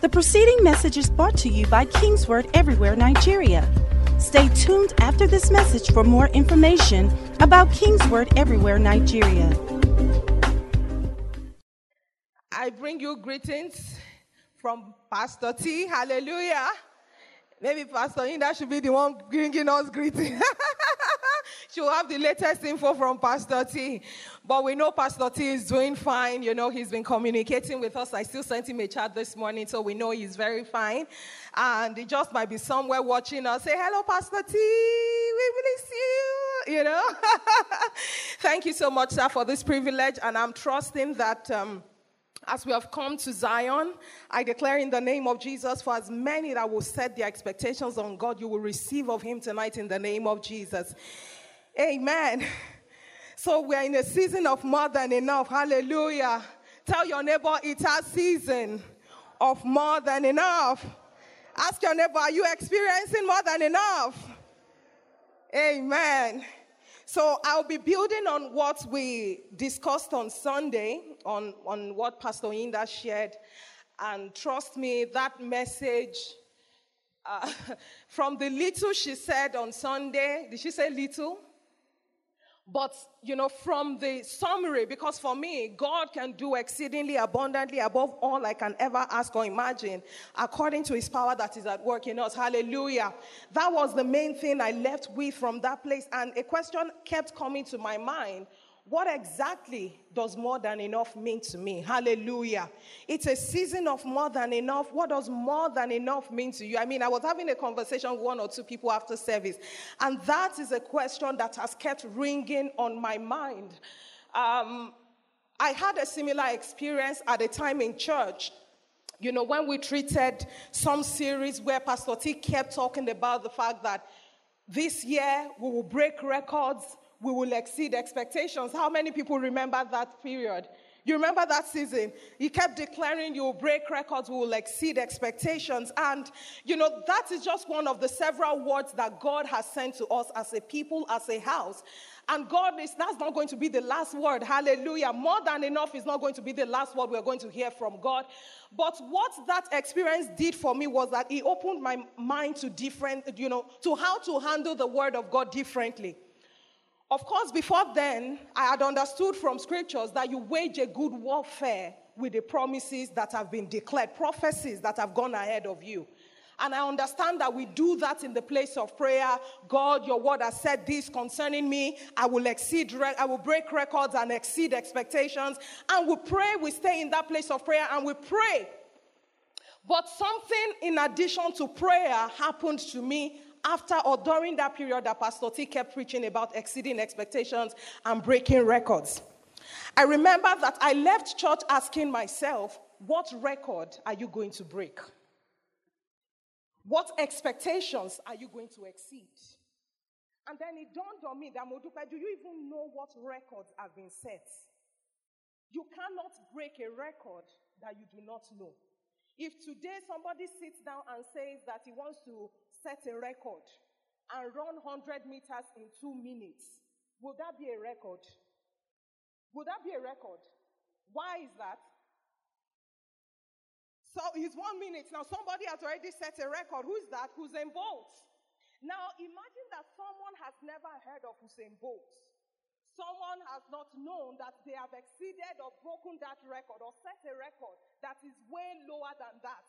The preceding message is brought to you by Kingsword Everywhere Nigeria. Stay tuned after this message for more information about Kingsword Everywhere Nigeria. I bring you greetings from Pastor T. Hallelujah. Maybe Pastor Inda should be the one bringing us greetings. She'll have the latest info from Pastor T. But we know Pastor T is doing fine. You know, he's been communicating with us. I still sent him a chat this morning, so we know he's very fine. And he just might be somewhere watching us. Say, hello, Pastor T. We miss you. You know? Thank you so much, sir, for this privilege. And I'm trusting that. Um, as we have come to Zion, I declare in the name of Jesus, for as many that will set their expectations on God, you will receive of Him tonight in the name of Jesus. Amen. So we're in a season of more than enough. Hallelujah. Tell your neighbor it's a season of more than enough. Ask your neighbor, are you experiencing more than enough? Amen. So I'll be building on what we discussed on Sunday, on, on what Pastor Inda shared. And trust me, that message, uh, from the little she said on Sunday, did she say little? But, you know, from the summary, because for me, God can do exceedingly abundantly above all I can ever ask or imagine, according to his power that is at work in us. Hallelujah. That was the main thing I left with from that place. And a question kept coming to my mind what exactly does more than enough mean to me? Hallelujah. It's a season of more than enough. What does more than enough mean to you? I mean, I was having a conversation with one or two people after service, and that is a question that has kept ringing on my mind. Um, I had a similar experience at a time in church. You know, when we treated some series where Pastor T kept talking about the fact that this year we will break records we will exceed expectations. How many people remember that period? You remember that season? He kept declaring you will break records, we will exceed expectations. And, you know, that is just one of the several words that God has sent to us as a people, as a house. And God is, that's not going to be the last word. Hallelujah. More than enough is not going to be the last word we're going to hear from God. But what that experience did for me was that it opened my mind to different, you know, to how to handle the word of God differently. Of course, before then, I had understood from scriptures that you wage a good warfare with the promises that have been declared, prophecies that have gone ahead of you. And I understand that we do that in the place of prayer. God, your word has said this concerning me. I will exceed, I will break records and exceed expectations. And we pray, we stay in that place of prayer and we pray. But something in addition to prayer happened to me after or during that period that Pastor T kept preaching about exceeding expectations and breaking records. I remember that I left church asking myself, what record are you going to break? What expectations are you going to exceed? And then it dawned on me that Modupe, do you even know what records have been set? You cannot break a record that you do not know. If today somebody sits down and says that he wants to set a record and run 100 meters in two minutes, would that be a record? Would that be a record? Why is that? So it's one minute. Now somebody has already set a record. Who's that? Usain Bolt. Now imagine that someone has never heard of Usain Bolt. Someone has not known that they have exceeded or broken that record or set a record that is way lower than that.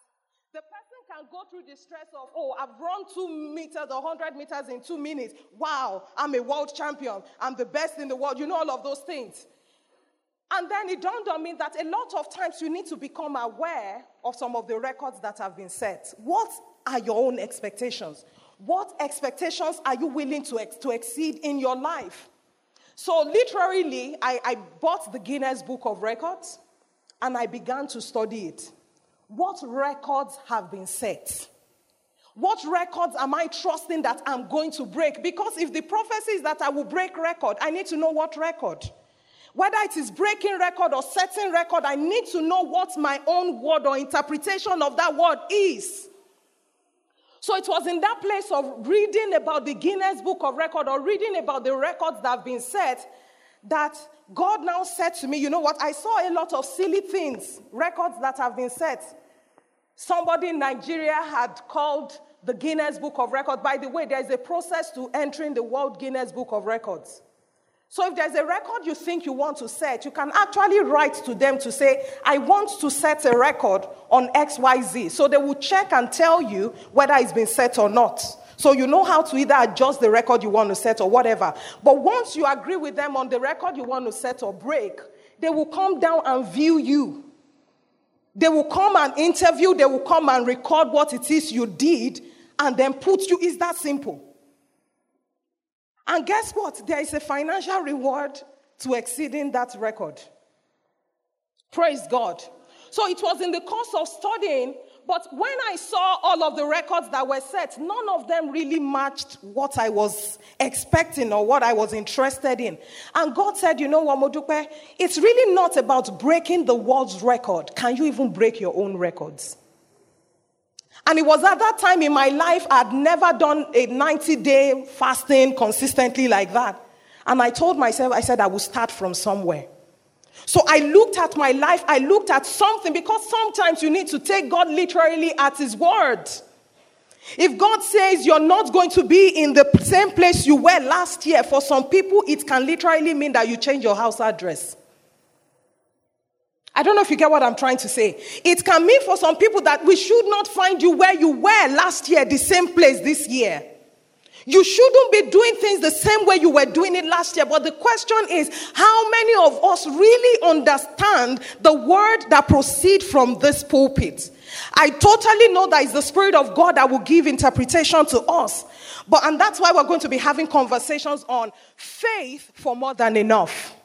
The person can go through the stress of, oh, I've run two meters or 100 meters in two minutes. Wow, I'm a world champion. I'm the best in the world. You know all of those things. And then it dawned on me that a lot of times you need to become aware of some of the records that have been set. What are your own expectations? What expectations are you willing to, ex- to exceed in your life? So, literally, I, I bought the Guinness Book of Records and I began to study it. What records have been set? What records am I trusting that I'm going to break? Because if the prophecy is that I will break record, I need to know what record. Whether it is breaking record or setting record, I need to know what my own word or interpretation of that word is. So it was in that place of reading about the Guinness Book of Record or reading about the records that have been set that God now said to me, you know what? I saw a lot of silly things, records that have been set. Somebody in Nigeria had called the Guinness Book of Records. By the way, there's a process to entering the World Guinness Book of Records. So if there's a record you think you want to set, you can actually write to them to say, I want to set a record on XYZ. So they will check and tell you whether it's been set or not. So you know how to either adjust the record you want to set or whatever. But once you agree with them on the record you want to set or break, they will come down and view you. They will come and interview, they will come and record what it is you did and then put you. Is that simple. And guess what? There is a financial reward to exceeding that record. Praise God. So it was in the course of studying, but when I saw all of the records that were set, none of them really matched what I was expecting or what I was interested in. And God said, You know what, Modupe? It's really not about breaking the world's record. Can you even break your own records? And it was at that time in my life, I'd never done a 90 day fasting consistently like that. And I told myself, I said, I will start from somewhere. So I looked at my life, I looked at something because sometimes you need to take God literally at His word. If God says you're not going to be in the same place you were last year, for some people, it can literally mean that you change your house address. I don't know if you get what I'm trying to say. It can mean for some people that we should not find you where you were last year, the same place this year. You shouldn't be doing things the same way you were doing it last year. But the question is, how many of us really understand the word that proceed from this pulpit? I totally know that it's the Spirit of God that will give interpretation to us. But, and that's why we're going to be having conversations on faith for more than enough.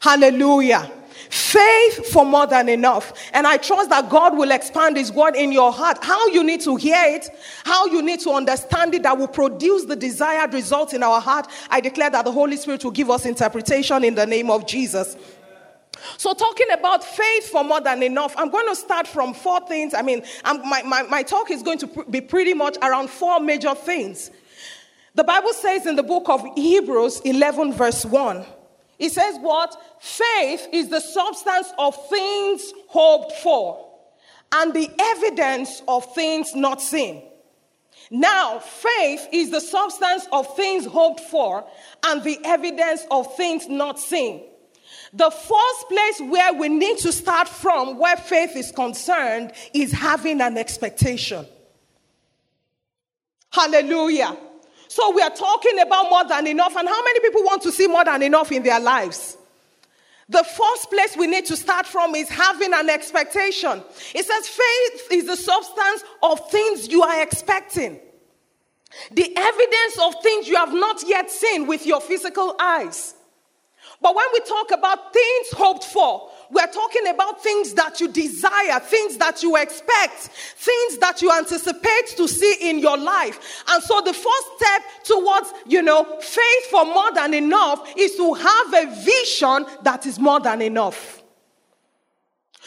Hallelujah. Faith for more than enough. And I trust that God will expand His word in your heart. How you need to hear it, how you need to understand it, that will produce the desired result in our heart. I declare that the Holy Spirit will give us interpretation in the name of Jesus. So, talking about faith for more than enough, I'm going to start from four things. I mean, my, my, my talk is going to pr- be pretty much around four major things. The Bible says in the book of Hebrews 11, verse 1, it says what? Faith is the substance of things hoped for and the evidence of things not seen. Now, faith is the substance of things hoped for and the evidence of things not seen. The first place where we need to start from, where faith is concerned, is having an expectation. Hallelujah. So we are talking about more than enough. And how many people want to see more than enough in their lives? The first place we need to start from is having an expectation. It says faith is the substance of things you are expecting, the evidence of things you have not yet seen with your physical eyes. But when we talk about things hoped for, we're talking about things that you desire, things that you expect, things that you anticipate to see in your life. And so the first step towards, you know, faith for more than enough is to have a vision that is more than enough.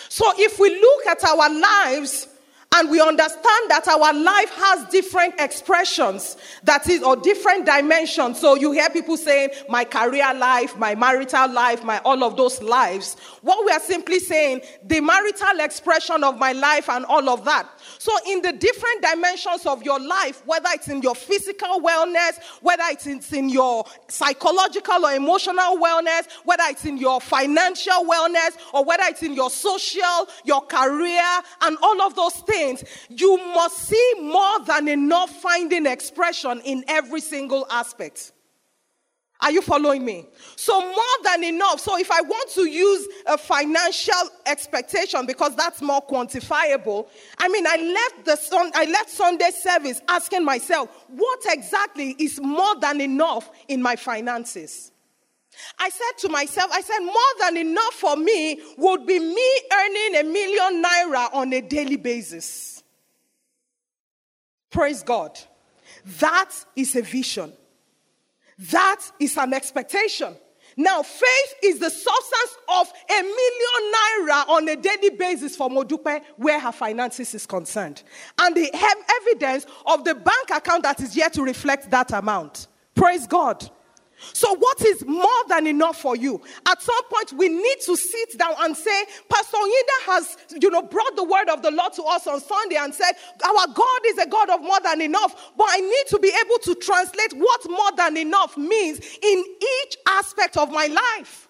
So if we look at our lives, and we understand that our life has different expressions that is or different dimensions. So you hear people saying my career life my marital life my all of those lives. What we are simply saying the marital expression of my life and all of that so, in the different dimensions of your life, whether it's in your physical wellness, whether it's in your psychological or emotional wellness, whether it's in your financial wellness, or whether it's in your social, your career, and all of those things, you must see more than enough finding expression in every single aspect. Are you following me? So, more than enough. So, if I want to use a financial expectation because that's more quantifiable, I mean, I left the sun, I left Sunday service asking myself, what exactly is more than enough in my finances? I said to myself, I said, more than enough for me would be me earning a million naira on a daily basis. Praise God. That is a vision. That is an expectation. Now, faith is the substance of a million naira on a daily basis for Modupe where her finances is concerned. And the evidence of the bank account that is yet to reflect that amount. Praise God. So, what is more than enough for you? At some point, we need to sit down and say, Pastor Yinda has, you know, brought the word of the Lord to us on Sunday and said, Our God is a God of more than enough. But I need to be able to translate what more than enough means in each aspect of my life.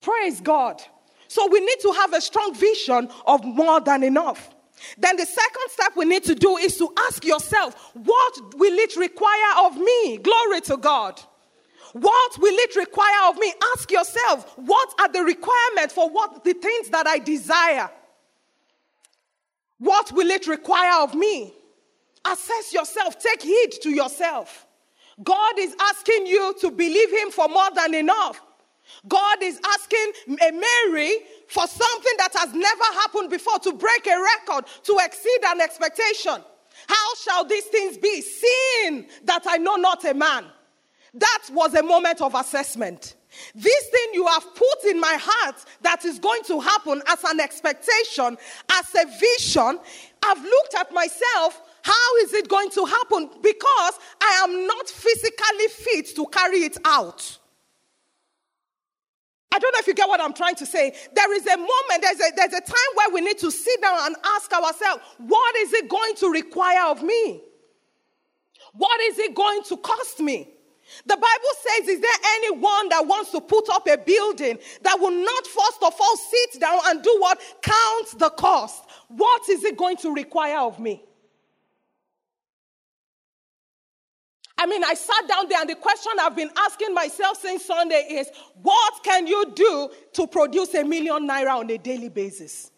Praise God. So, we need to have a strong vision of more than enough. Then the second step we need to do is to ask yourself, what will it require of me? Glory to God. What will it require of me? Ask yourself, what are the requirements for what the things that I desire? What will it require of me? Assess yourself, take heed to yourself. God is asking you to believe Him for more than enough. God is asking Mary for something that has never happened before to break a record, to exceed an expectation. How shall these things be? Seeing that I know not a man. That was a moment of assessment. This thing you have put in my heart that is going to happen as an expectation, as a vision, I've looked at myself. How is it going to happen? Because I am not physically fit to carry it out. I don't know if you get what I'm trying to say. There is a moment, there's a, there's a time where we need to sit down and ask ourselves, what is it going to require of me? What is it going to cost me? The Bible says, Is there anyone that wants to put up a building that will not first of all sit down and do what? Count the cost. What is it going to require of me? I mean, I sat down there, and the question I've been asking myself since Sunday is what can you do to produce a million naira on a daily basis?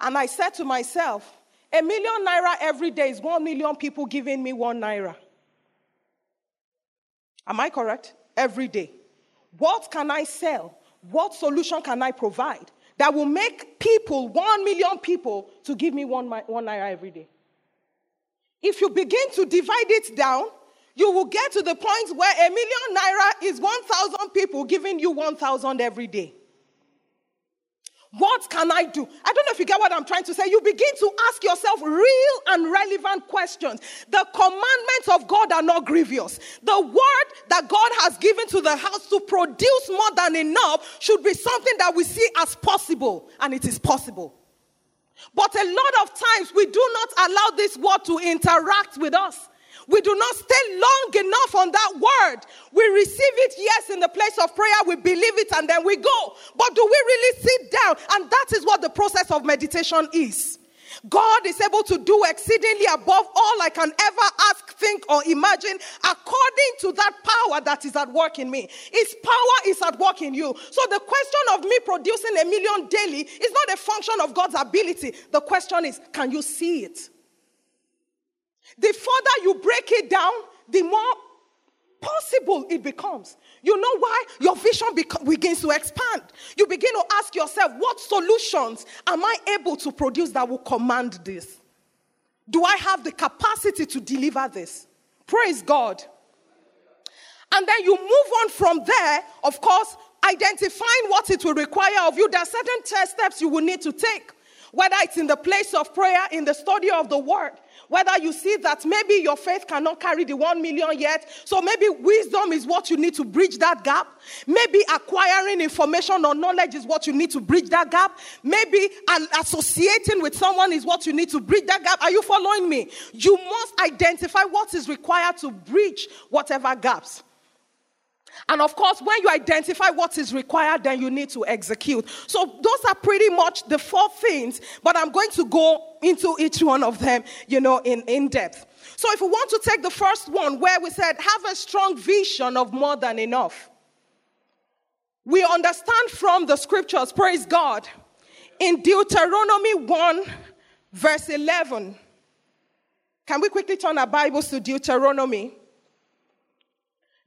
And I said to myself, a million naira every day is one million people giving me one naira. Am I correct? Every day. What can I sell? What solution can I provide that will make people, one million people, to give me one, one naira every day? If you begin to divide it down, you will get to the point where a million naira is 1,000 people giving you 1,000 every day. What can I do? I don't know if you get what I'm trying to say. You begin to ask yourself real and relevant questions. The commandments of God are not grievous. The word that God has given to the house to produce more than enough should be something that we see as possible, and it is possible. But a lot of times we do not allow this word to interact with us. We do not stay long enough on that word. We receive it, yes, in the place of prayer, we believe it, and then we go. But do we really sit down? And that is what the process of meditation is. God is able to do exceedingly above all I can ever ask, think, or imagine according to that power that is at work in me. His power is at work in you. So the question of me producing a million daily is not a function of God's ability. The question is, can you see it? The further you break it down, the more possible it becomes. You know why? Your vision begins to expand. You begin to ask yourself, what solutions am I able to produce that will command this? Do I have the capacity to deliver this? Praise God. And then you move on from there, of course, identifying what it will require of you. There are certain steps you will need to take, whether it's in the place of prayer, in the study of the word, whether you see that maybe your faith cannot carry the one million yet, so maybe wisdom is what you need to bridge that gap. Maybe acquiring information or knowledge is what you need to bridge that gap. Maybe associating with someone is what you need to bridge that gap. Are you following me? You must identify what is required to bridge whatever gaps. And of course, when you identify what is required, then you need to execute. So, those are pretty much the four things, but I'm going to go into each one of them, you know, in, in depth. So, if we want to take the first one where we said, have a strong vision of more than enough, we understand from the scriptures, praise God, in Deuteronomy 1, verse 11. Can we quickly turn our Bibles to Deuteronomy?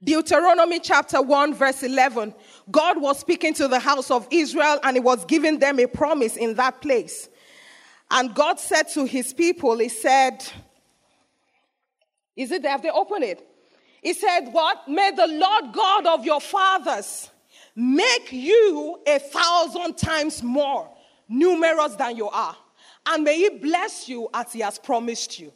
Deuteronomy chapter 1, verse 11. God was speaking to the house of Israel and he was giving them a promise in that place. And God said to his people, He said, Is it there? Have they opened it? He said, What? May the Lord God of your fathers make you a thousand times more numerous than you are. And may he bless you as he has promised you.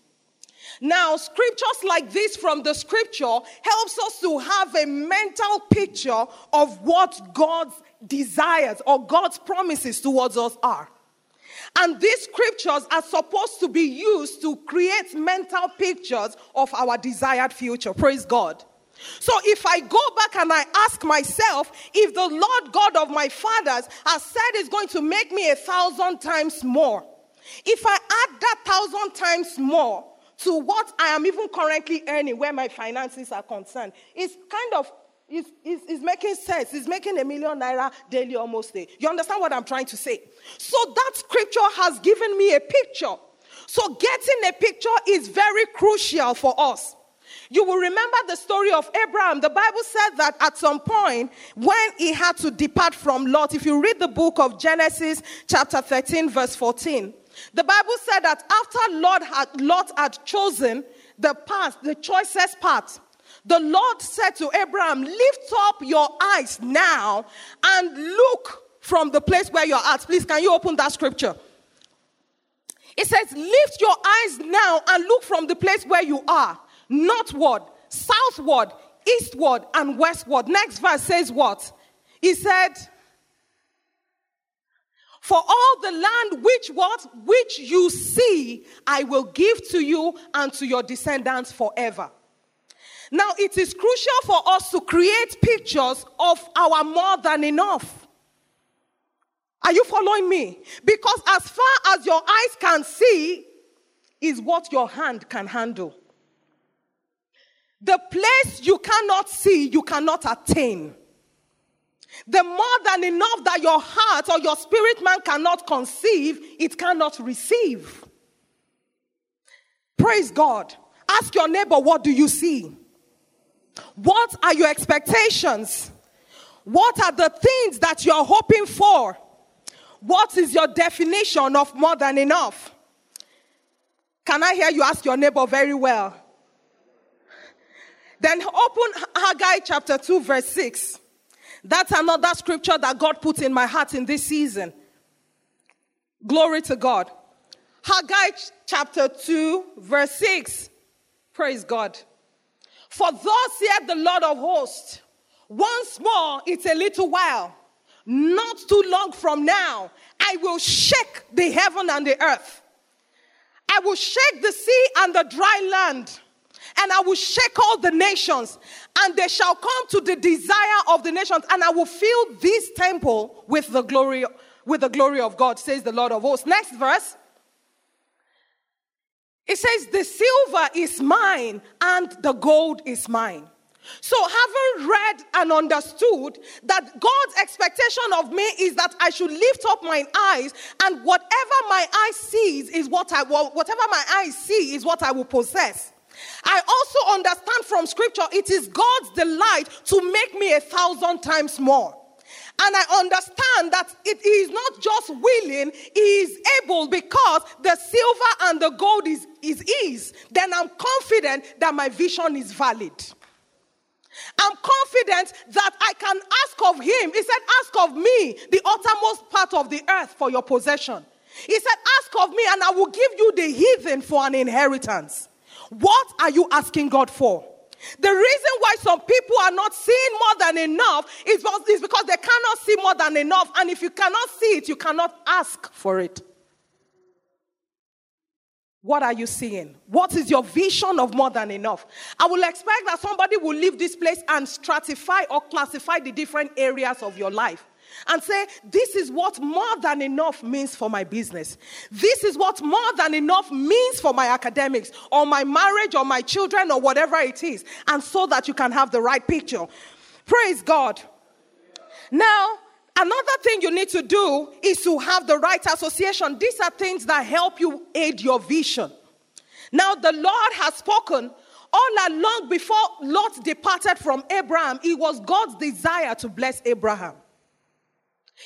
Now, scriptures like this from the scripture helps us to have a mental picture of what God's desires or God's promises towards us are. And these scriptures are supposed to be used to create mental pictures of our desired future. Praise God. So if I go back and I ask myself, if the Lord God of my fathers has said is going to make me a thousand times more, if I add that thousand times more to what I am even currently earning where my finances are concerned, it's kind of it's, it's, it's, making sense. It's making a million naira daily almost day. You understand what I'm trying to say? So that scripture has given me a picture. So getting a picture is very crucial for us. You will remember the story of Abraham. The Bible said that at some point, when he had to depart from Lot, if you read the book of Genesis, chapter 13, verse 14, the Bible said that after Lord had, Lot had chosen the path, the choicest path, the Lord said to Abraham, Lift up your eyes now and look from the place where you're at. Please, can you open that scripture? It says, Lift your eyes now and look from the place where you are, northward, southward, eastward, and westward. Next verse says what? He said, For all the land which what? Which you see, I will give to you and to your descendants forever. Now, it is crucial for us to create pictures of our more than enough. Are you following me? Because as far as your eyes can see, is what your hand can handle. The place you cannot see, you cannot attain. The more than enough that your heart or your spirit man cannot conceive, it cannot receive. Praise God. Ask your neighbor, what do you see? What are your expectations? What are the things that you're hoping for? What is your definition of more than enough? Can I hear you ask your neighbor very well? Then open Haggai chapter 2, verse 6. That's another scripture that God put in my heart in this season. Glory to God. Haggai chapter 2, verse 6. Praise God. For thus saith the Lord of hosts, once more, it's a little while, not too long from now, I will shake the heaven and the earth. I will shake the sea and the dry land, and I will shake all the nations, and they shall come to the desire of the nations, and I will fill this temple with the glory, with the glory of God, says the Lord of hosts. Next verse. It says, The silver is mine and the gold is mine. So, having read and understood that God's expectation of me is that I should lift up my eyes, and whatever my eye sees is what I whatever my eyes see is what I will possess. I also understand from scripture it is God's delight to make me a thousand times more. And I understand that it is not just willing, he is able because the silver and the gold is, is his. Then I'm confident that my vision is valid. I'm confident that I can ask of him. He said, Ask of me the uttermost part of the earth for your possession. He said, Ask of me, and I will give you the heathen for an inheritance. What are you asking God for? The reason why some people are not seeing more than enough is because they cannot see more than enough. And if you cannot see it, you cannot ask for it. What are you seeing? What is your vision of more than enough? I will expect that somebody will leave this place and stratify or classify the different areas of your life and say, This is what more than enough means for my business. This is what more than enough means for my academics or my marriage or my children or whatever it is. And so that you can have the right picture. Praise God. Now, another thing you need to do is to have the right association. These are things that help you aid your vision. Now, the Lord has spoken all along before Lot departed from Abraham. It was God's desire to bless Abraham.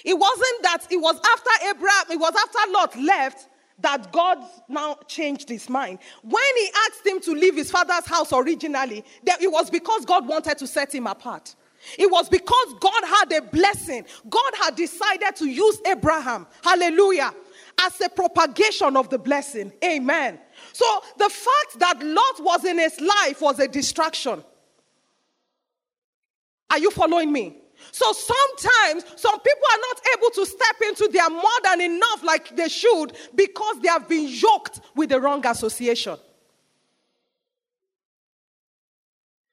It wasn't that it was after Abraham, it was after Lot left that God now changed his mind. When he asked him to leave his father's house originally, it was because God wanted to set him apart. It was because God had a blessing. God had decided to use Abraham. Hallelujah. as a propagation of the blessing. Amen. So the fact that Lot was in his life was a distraction. Are you following me? So sometimes some people are not able to step into their more than enough like they should because they have been yoked with the wrong association.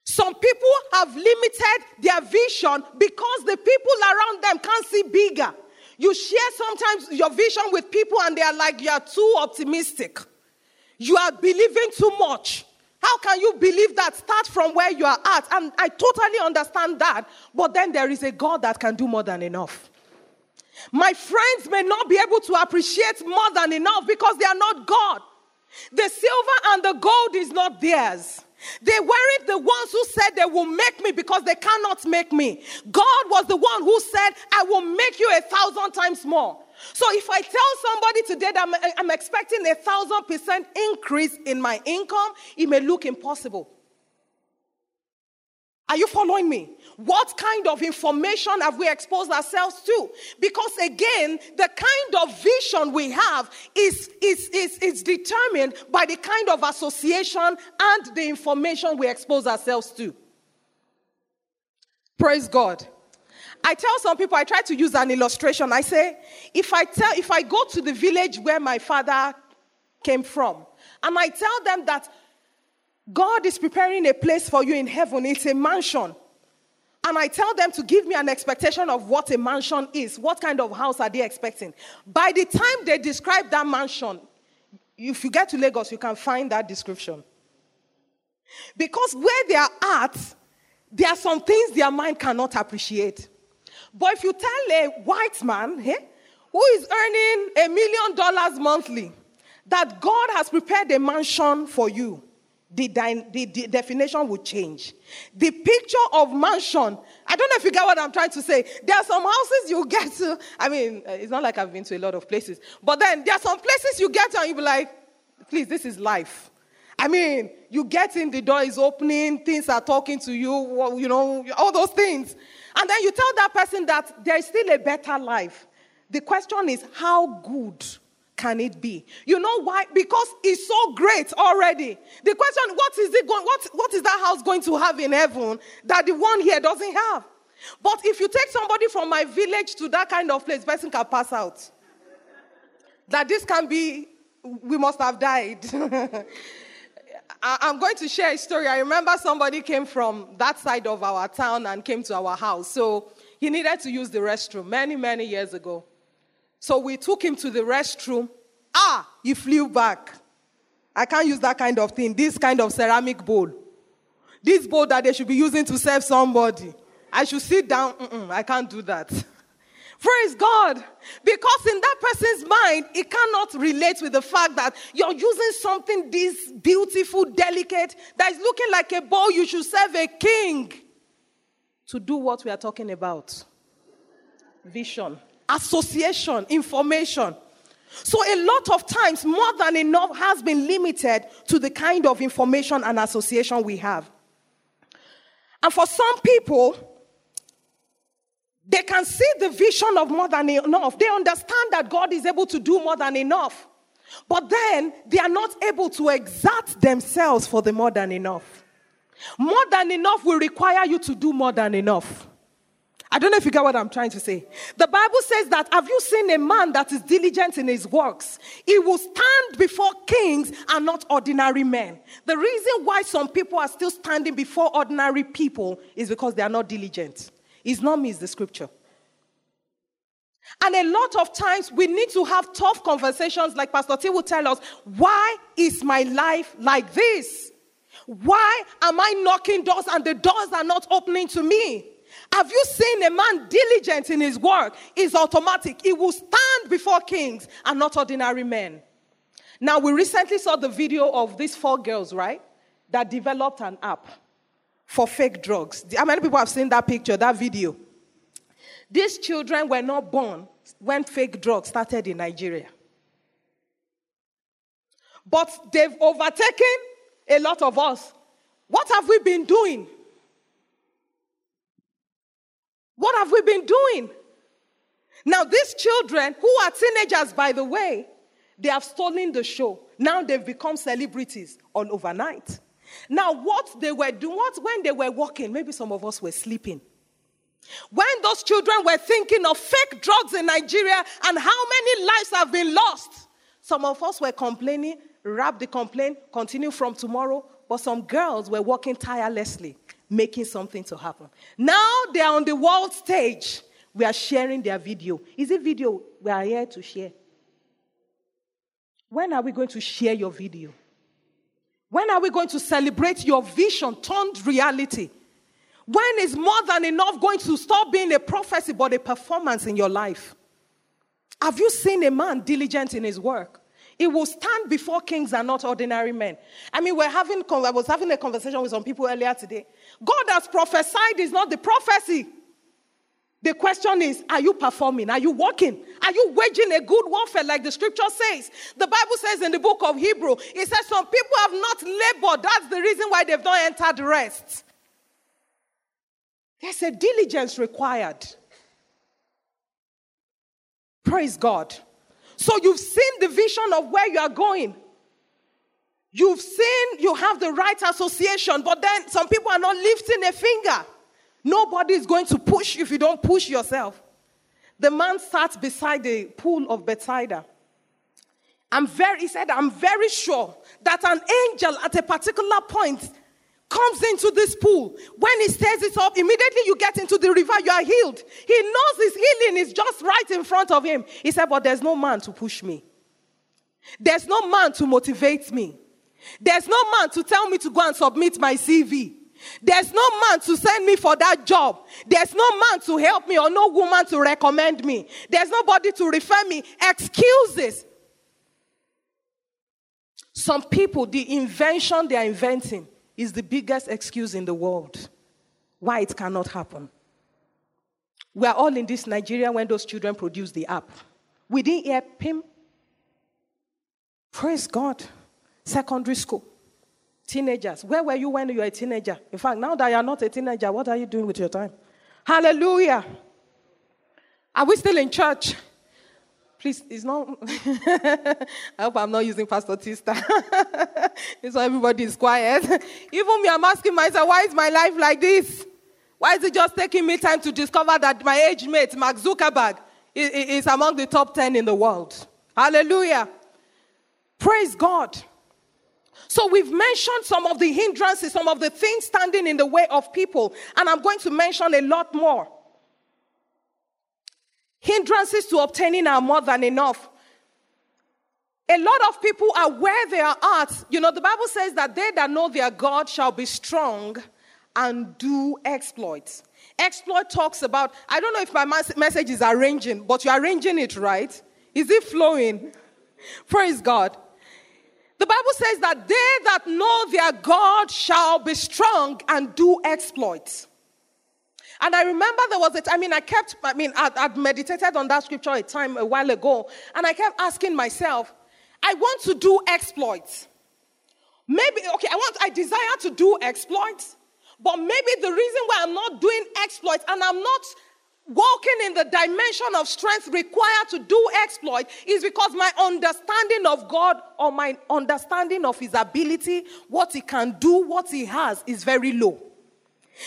Some people have limited their vision because the people around them can't see bigger. You share sometimes your vision with people and they are like, you are too optimistic. You are believing too much. How can you believe that? Start from where you are at. And I totally understand that. But then there is a God that can do more than enough. My friends may not be able to appreciate more than enough because they are not God. The silver and the gold is not theirs. They weren't the ones who said they will make me because they cannot make me. God was the one who said, I will make you a thousand times more. So if I tell somebody today that I'm, I'm expecting a thousand percent increase in my income, it may look impossible. Are you following me? What kind of information have we exposed ourselves to? Because again, the kind of vision we have is, is, is, is determined by the kind of association and the information we expose ourselves to. Praise God. I tell some people, I try to use an illustration. I say, if I tell, if I go to the village where my father came from, and I tell them that God is preparing a place for you in heaven. It's a mansion. And I tell them to give me an expectation of what a mansion is. What kind of house are they expecting? By the time they describe that mansion, if you get to Lagos, you can find that description. Because where they are at, there are some things their mind cannot appreciate. But if you tell a white man eh, who is earning a million dollars monthly that God has prepared a mansion for you, the, the, the, definition will change. The picture of mansion, I don't know if you get what I'm trying to say. There are some houses you get to, I mean, uh, it's not like I've been to a lot of places, but then there are some places you get to and you be like, please, this is life. I mean, you get in, the door is opening, things are talking to you, you know, all those things. And then you tell that person that there is still a better life. The question is, how good can it be? You know why? Because it's so great already. The question, what is it going, what, what is that house going to have in heaven that the one here doesn't have? But if you take somebody from my village to that kind of place, person can pass out. That this can be, we must have died. I'm going to share a story. I remember somebody came from that side of our town and came to our house. So he needed to use the restroom many, many years ago. So we took him to the restroom. Ah, he flew back. I can't use that kind of thing. This kind of ceramic bowl. This bowl that they should be using to serve somebody. I should sit down. Mm-mm, I can't do that. Praise God. Because in that person's mind, it cannot relate with the fact that you're using something this beautiful, delicate, that is looking like a bowl you should serve a king to do what we are talking about vision association, information. So, a lot of times, more than enough has been limited to the kind of information and association we have. And for some people, they can see the vision of more than enough. They understand that God is able to do more than enough. But then they are not able to exert themselves for the more than enough. More than enough will require you to do more than enough. I don't know if you get what I'm trying to say. The Bible says that have you seen a man that is diligent in his works? He will stand before kings and not ordinary men. The reason why some people are still standing before ordinary people is because they are not diligent. It's not me, it's the scripture. And a lot of times we need to have tough conversations, like Pastor T will tell us, why is my life like this? Why am I knocking doors and the doors are not opening to me? Have you seen a man diligent in his work? Is automatic. He will stand before kings and not ordinary men. Now, we recently saw the video of these four girls, right? That developed an app for fake drugs. How many people have seen that picture, that video? These children were not born when fake drugs started in Nigeria. But they've overtaken a lot of us. What have we been doing? What have we been doing? Now, these children, who are teenagers, by the way, They have stolen the show. Now they've become celebrities all overnight. Now, what they were doing, what when they were walking, maybe some of us were sleeping. When those children were thinking of fake drugs in Nigeria and how many lives have been lost, some of us were complaining, wrap the complaint, continue from tomorrow. But some girls were working tirelessly, making something to happen. Now they are on the world stage. We are sharing their video. Is it video we are here to share? When are we going to share your video? When are we going to celebrate your vision turned reality? When is more than enough going to stop being a prophecy but a performance in your life? Have you seen a man diligent in his work? He will stand before kings and not ordinary men. I mean, we're having, I was having a conversation with some people earlier today. God has prophesied is not the prophecy. The question is, are you performing? Are you working? Are you waging a good warfare like the scripture says? The Bible says in the book of Hebrew, it says some people have not labored. That's the reason why they've not entered rest. There's a diligence required. Praise God. So you've seen the vision of where you are going. You've seen you have the right association, but then some people are not lifting a finger. Nobody is going to push if you don't push yourself. The man sat beside the pool of Bethsaida. I'm very, he said, I'm very sure that an angel at a particular point comes into this pool. When he stirs it up, immediately you get into the river, you are healed. He knows his healing is just right in front of him. He said, But there's no man to push me. There's no man to motivate me. There's no man to tell me to go and submit my CV. There's no man to send me for that job. There's no man to help me or no woman to recommend me. There's nobody to refer me. Excuses. Some people, the invention they are inventing is the biggest excuse in the world why it cannot happen. We are all in this Nigeria when those children produce the app. We didn't hear him. Praise God. Secondary school. Teenagers. Where were you when you were a teenager? In fact, now that you're not a teenager, what are you doing with your time? Hallelujah. Are we still in church? Please, it's not. I hope I'm not using Pastor Tista. it's why everybody is quiet. Even me, I'm asking myself, why is my life like this? Why is it just taking me time to discover that my age mate, Mark Zuckerberg, is among the top 10 in the world? Hallelujah. Praise God. So we've mentioned some of the hindrances, some of the things standing in the way of people, and I'm going to mention a lot more. Hindrances to obtaining are more than enough. A lot of people are where they are at. You know, the Bible says that they that know their God shall be strong and do exploits. Exploit talks about, I don't know if my message is arranging, but you're arranging it right. Is it flowing? Praise God. The Bible says that they that know their God shall be strong and do exploits. And I remember there was a time, I mean, I kept, I mean, I'd, I'd meditated on that scripture a time a while ago, and I kept asking myself, I want to do exploits. Maybe, okay, I want, I desire to do exploits, but maybe the reason why I'm not doing exploits and I'm not walking in the dimension of strength required to do exploit is because my understanding of God or my understanding of His ability, what He can do, what He has, is very low.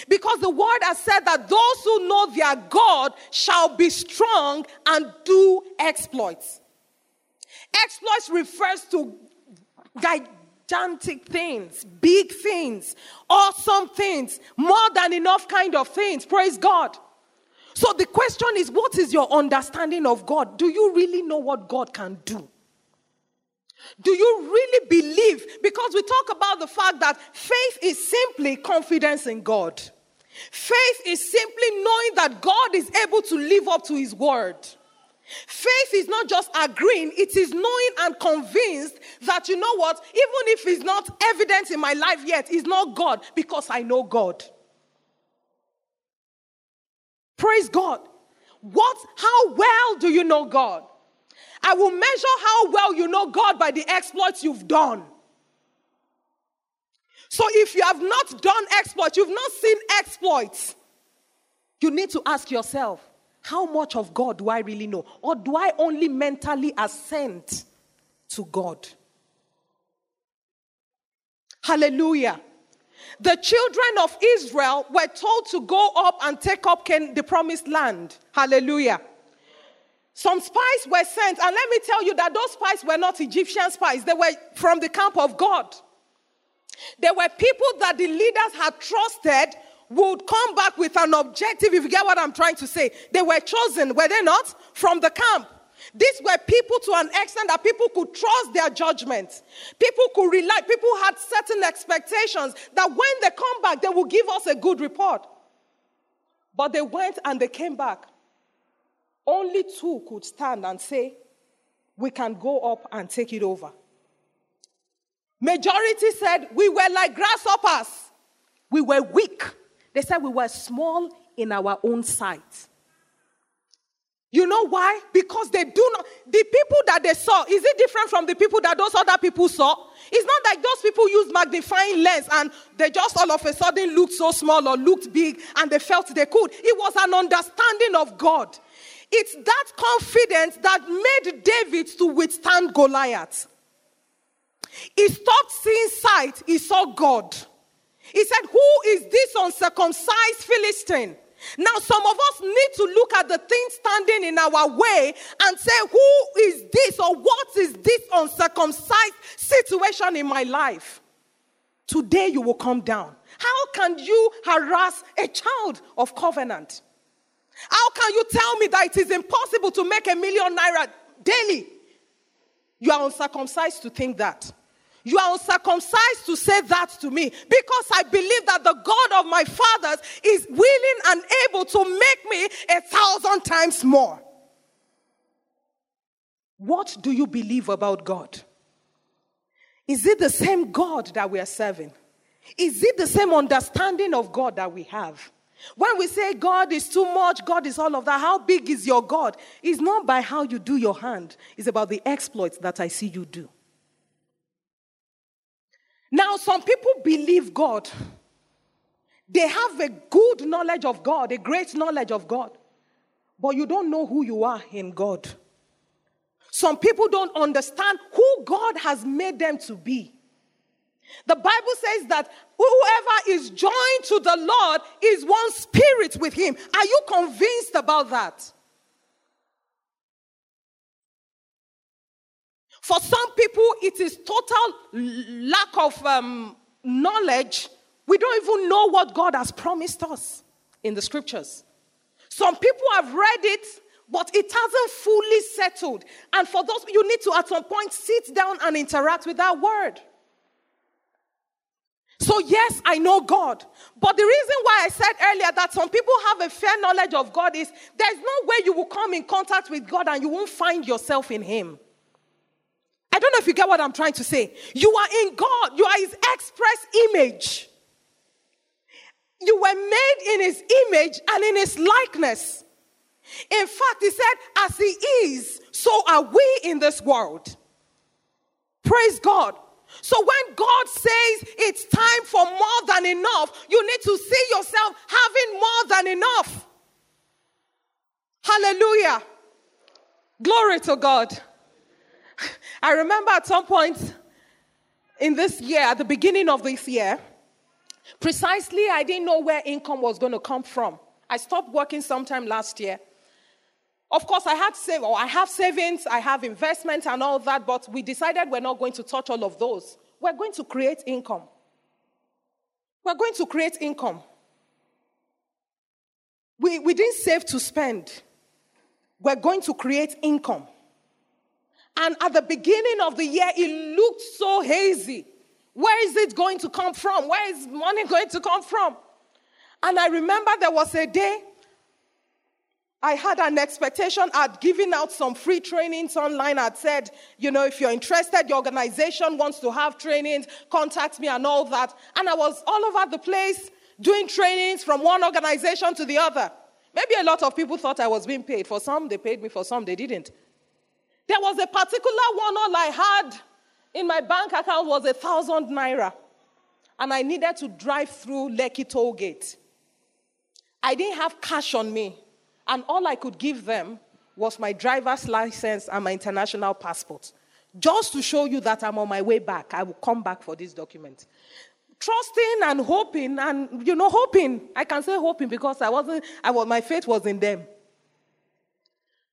Because the word has said that those who know their God shall be strong and do exploits. Exploits refers to gigantic things, big things, awesome things, more than enough kind of things. Praise God. So the question is what is your understanding of God? Do you really know what God can do? Do you really believe? Because we talk about the fact that faith is simply confidence in God. Faith is simply knowing that God is able to live up to his word. Faith is not just agreeing, it is knowing and convinced that you know what, even if it's not evident in my life yet, it's not God because I know God. Praise God. What, how well do you know God? I will measure how well you know God by the exploits you've done. So if you have not done exploits, you've not seen exploits, you need to ask yourself, how much of God do I really know? Or do I only mentally assent to God. Hallelujah. The children of Israel were told to go up and take up the promised land. Hallelujah. Some spies were sent, and let me tell you that those spies were not Egyptian spies, they were from the camp of God. They were people that the leaders had trusted would come back with an objective, if you get what I'm trying to say. They were chosen, were they not? From the camp. These were people to an extent that people could trust their judgment. People could rely, people had certain expectations that when they come back, they will give us a good report. But they went and they came back. Only two could stand and say, We can go up and take it over. Majority said, We were like grasshoppers. We were weak. They said we were small in our own sight. You know why? Because they do not, the people that they saw, is it different from the people that those other people saw? It's not like those people used magnifying lens and they just all of a sudden looked so small or looked big and they felt they could. It was an understanding of God. It's that confidence that made David to withstand Goliath. He stopped seeing sight, he saw God. He said, Who is this uncircumcised Philistine? Now, some of us need to look at the thing standing in our way and say, Who is this or what is this uncircumcised situation in my life? Today you will come down. How can you harass a child of covenant? How can you tell me that it is impossible to make a million naira daily? You are uncircumcised to think that. You are uncircumcised to say that to me because I believe that the God of my fathers is willing and able to make me a thousand times more. What do you believe about God? Is it the same God that we are serving? Is it the same understanding of God that we have? When we say God is too much, God is all of that, how big is your God? It's not by how you do your hand, it's about the exploits that I see you do. Now, some people believe God. They have a good knowledge of God, a great knowledge of God, but you don't know who you are in God. Some people don't understand who God has made them to be. The Bible says that whoever is joined to the Lord is one spirit with him. Are you convinced about that? For some people, it is total lack of um, knowledge. We don't even know what God has promised us in the scriptures. Some people have read it, but it hasn't fully settled. And for those, you need to at some point sit down and interact with that word. So, yes, I know God. But the reason why I said earlier that some people have a fair knowledge of God is there's no way you will come in contact with God and you won't find yourself in Him. Don't know if you get what I'm trying to say. You are in God, you are His express image. You were made in His image and in His likeness. In fact, He said, As He is, so are we in this world. Praise God. So when God says it's time for more than enough, you need to see yourself having more than enough. Hallelujah. Glory to God. I remember at some point in this year, at the beginning of this year, precisely I didn't know where income was going to come from. I stopped working sometime last year. Of course, I had save, or I have savings, I have investments and all that, but we decided we're not going to touch all of those. We're going to create income. We're going to create income. We, we didn't save to spend. We're going to create income. And at the beginning of the year, it looked so hazy. Where is it going to come from? Where is money going to come from? And I remember there was a day I had an expectation. I'd given out some free trainings online. I'd said, you know, if you're interested, your organization wants to have trainings, contact me and all that. And I was all over the place doing trainings from one organization to the other. Maybe a lot of people thought I was being paid. For some, they paid me, for some, they didn't. There was a particular one, all I had in my bank account was a thousand naira. And I needed to drive through Lekki toll gate. I didn't have cash on me. And all I could give them was my driver's license and my international passport just to show you that I'm on my way back. I will come back for this document. Trusting and hoping, and you know, hoping. I can say hoping because I wasn't, I was, my faith was in them.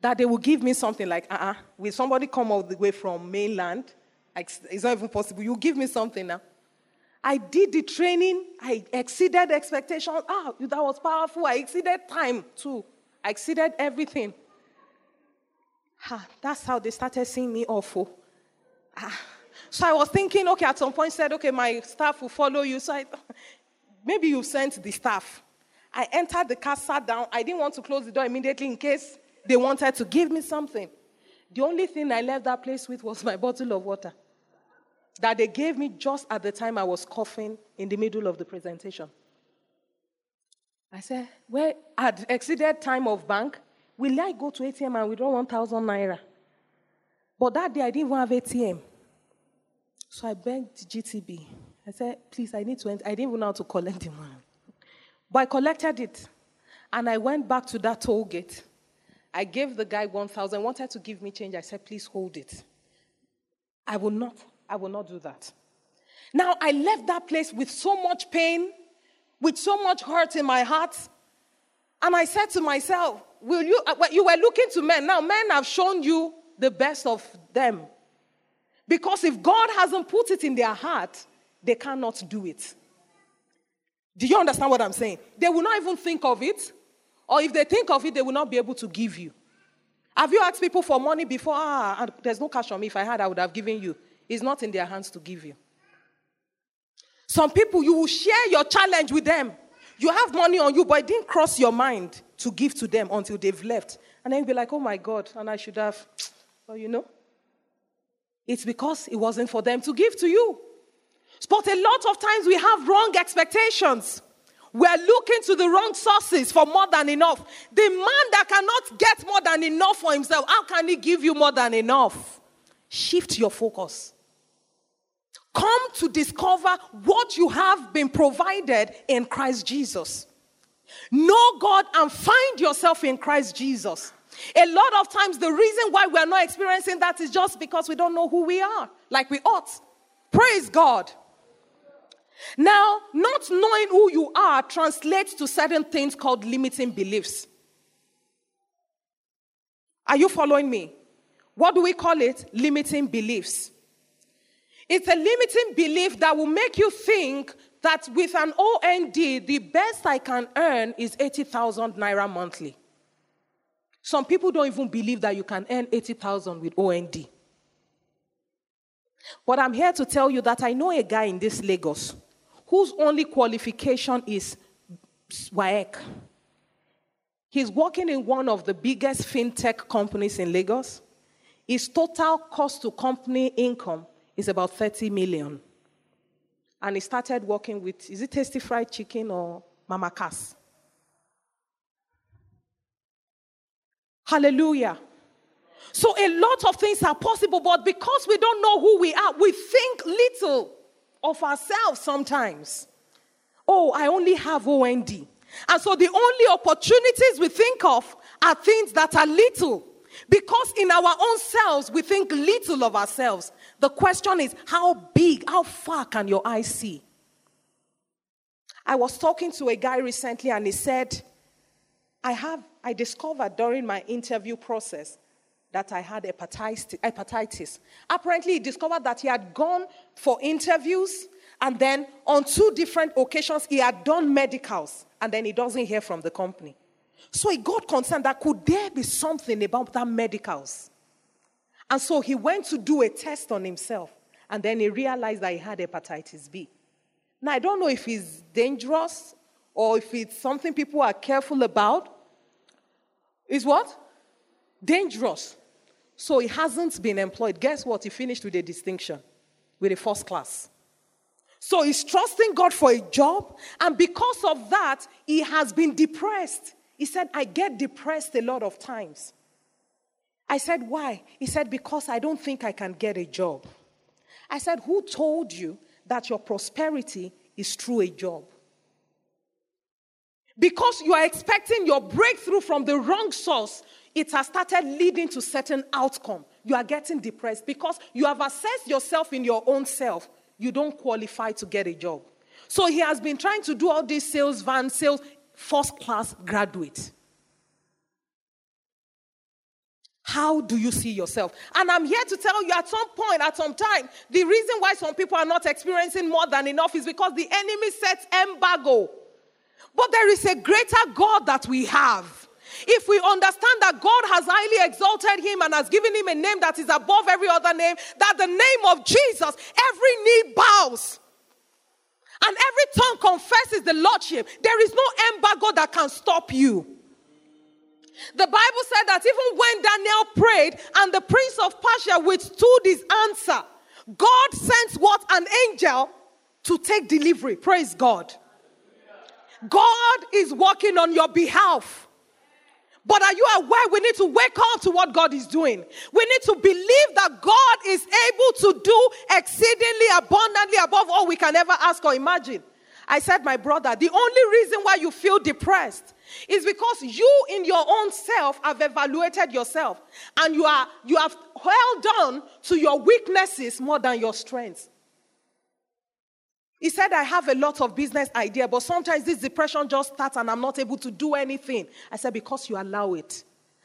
That they will give me something like, uh uh-uh, will somebody come all the way from mainland? It's not even possible. You give me something now. I did the training. I exceeded expectations. Ah, that was powerful. I exceeded time too. I exceeded everything. Ah, that's how they started seeing me awful. Ah. So I was thinking, okay, at some point said, okay, my staff will follow you. So I, maybe you sent the staff. I entered the car, sat down. I didn't want to close the door immediately in case they wanted to give me something. The only thing I left that place with was my bottle of water that they gave me just at the time I was coughing in the middle of the presentation. I said, Well, at exceeded time of bank, will I go to ATM and withdraw 1,000 naira? But that day I didn't even have ATM. So I begged GTB. I said, Please, I need to enter. I didn't even know how to collect the money. But I collected it. And I went back to that toll gate. I gave the guy 1,000, wanted to give me change. I said, Please hold it. I will not I will not do that. Now, I left that place with so much pain, with so much hurt in my heart. And I said to myself, Will you, uh, you were looking to men. Now, men have shown you the best of them. Because if God hasn't put it in their heart, they cannot do it. Do you understand what I'm saying? They will not even think of it. Or if they think of it, they will not be able to give you. Have you asked people for money before? Ah, there's no cash on me. If I had, I would have given you. It's not in their hands to give you. Some people, you will share your challenge with them. You have money on you, but it didn't cross your mind to give to them until they've left. And then you'll be like, oh my God, and I should have. Well, you know, it's because it wasn't for them to give to you. But a lot of times we have wrong expectations. We're looking to the wrong sources for more than enough. The man that cannot get more than enough for himself, how can he give you more than enough? Shift your focus. Come to discover what you have been provided in Christ Jesus. Know God and find yourself in Christ Jesus. A lot of times, the reason why we are not experiencing that is just because we don't know who we are, like we ought. Praise God. Now, not are translates to certain things called limiting beliefs. Are you following me? What do we call it? Limiting beliefs. It's a limiting belief that will make you think that with an OND, the best I can earn is 80,000 naira monthly. Some people don't even believe that you can earn 80,000 with OND. But I'm here to tell you that I know a guy in this Lagos whose only qualification is WAEC. He's working in one of the biggest fintech companies in Lagos. His total cost to company income is about 30 million. And he started working with, is it Tastee Fried Chicken or Mama Cass? Hallelujah. So a lot of things are possible, but because we don't know who we are, we think little of ourselves sometimes. Oh, I only have OND. And so the only opportunities we think of are things that are little. Because in our own selves, we think little of ourselves. The question is, how big, how far can your eyes see? I was talking to a guy recently and he said, I have, I discovered during my interview process that I had hepatitis. Apparently, he discovered that he had gone for interviews and then on two different occasions he had done medicals and then he doesn't hear from the company. So he got concerned that could there be something about that medicals? And so he went to do a test on himself and then he realized that he had hepatitis B. Now, I don't know if it's dangerous or if it's something people are careful about. Is what? Dangerous. So he hasn't been employed. Guess what? He finished with a distinction, with a first class. So he's trusting God for a job, and because of that, he has been depressed. He said, I get depressed a lot of times. I said, Why? He said, Because I don't think I can get a job. I said, Who told you that your prosperity is through a job? Because you are expecting your breakthrough from the wrong source, it has started leading to certain outcome. You are getting depressed because you have assessed yourself in your own self. You don't qualify to get a job. So he has been trying to do all these sales, van sales, first class graduate. How do you see yourself? And I'm here to tell you at some point, at some time, the reason why some people are not experiencing more than enough is because the enemy sets embargo. But there is a greater God that we have. If we understand that God has highly exalted him and has given him a name that is above every other name, that the name of Jesus, every knee bows and every tongue confesses the Lordship, there is no embargo that can stop you. The Bible said that even when Daniel prayed and the prince of Persia withstood his answer, God sent what? An angel to take delivery. Praise God. God is working on your behalf. But are you aware we need to wake up to what God is doing? We need to believe that God is able to do exceedingly abundantly above all we can ever ask or imagine. I said, my brother, the only reason why you feel depressed is because you in your own self have evaluated yourself and you are you have held on to your weaknesses more than your strengths. He said, I have a lot of business idea, but sometimes this depression just starts and I'm not able to do anything. I said, because you allow it.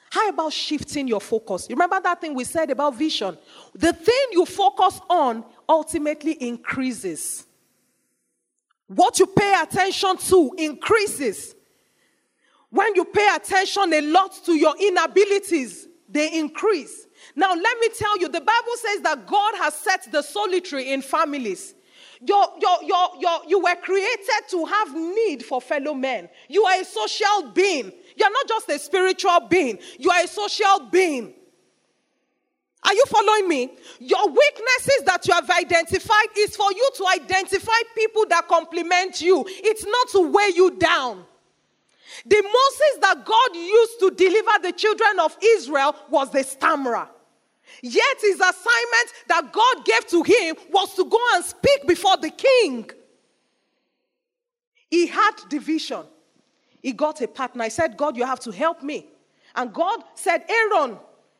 How about shifting your focus? You remember that thing we said about vision? The thing you focus on ultimately increases. What you pay attention to increases. When you pay attention a lot to your inabilities, they increase. Now, let me tell you, the Bible says that God has set the solitary in families. You're, you're, you're, you're, you were created to have need for fellow men. You are a social being. You're not just a spiritual being, you are a social being. Are you following me? Your weaknesses that you have identified is for you to identify people that complement you. It's not to weigh you down. The Moses that God used to deliver the children of Israel was the stammerer. Yet his assignment that God gave to him was to go and speak before the king. He had division. He got a partner. I said, God, you have to help me. And God said, Aaron,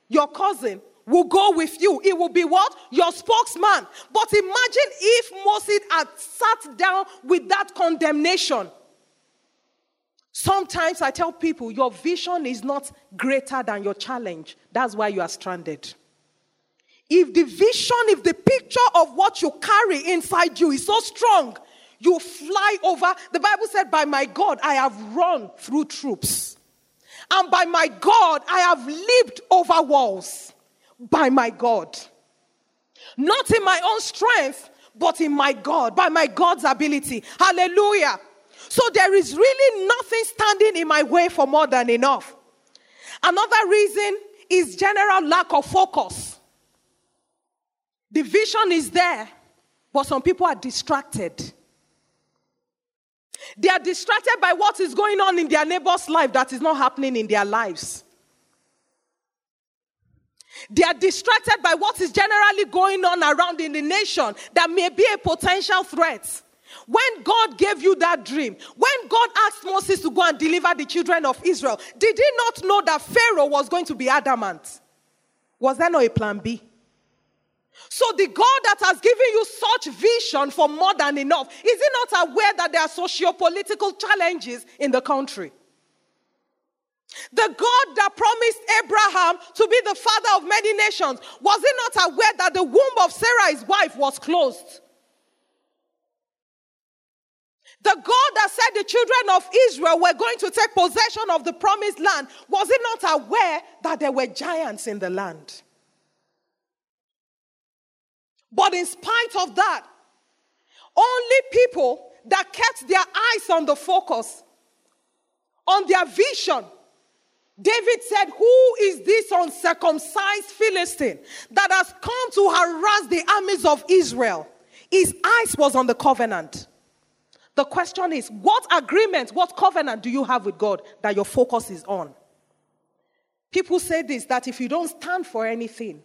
your cousin, will go with you. It will be what? Your spokesman. But imagine if Moses had sat down with that condemnation. Sometimes I tell people, your vision is not greater than your challenge. That's why you are stranded. If the vision, if the picture of what you carry inside you is so strong, you fly over. The Bible said, By my God, I have run through troops. And by my God, I have leaped over walls. By my God. Not in my own strength, but in my God, by my God's ability. Hallelujah. So there is really nothing standing in my way for more than enough. Another reason is general lack of focus. The vision is there, but some people are distracted. They are distracted by what is going on in their neighbor's life that is not happening in their lives. They are distracted by what is generally going on around in the nation that may be a potential threat. When God gave you that dream, when God asked Moses to go and deliver the children of Israel, did he not know that Pharaoh was going to be adamant? Was there not a plan B? So, the God that has given you such vision for more than enough, is he not aware that there are socio-political challenges in the country? The God that promised Abraham to be the father of many nations, was he not aware that the womb of Sarah, his wife, was closed? The God that said the children of Israel were going to take possession of the promised land, was he not aware that there were giants in the land? But in spite of that, only people that kept their eyes on the focus, on their vision, David said, Who is this uncircumcised Philistine that has come to harass the armies of Israel? His eyes was on the covenant. The question is, what agreement, what covenant do you have with God that your focus is on? People say this that if you don't stand for anything,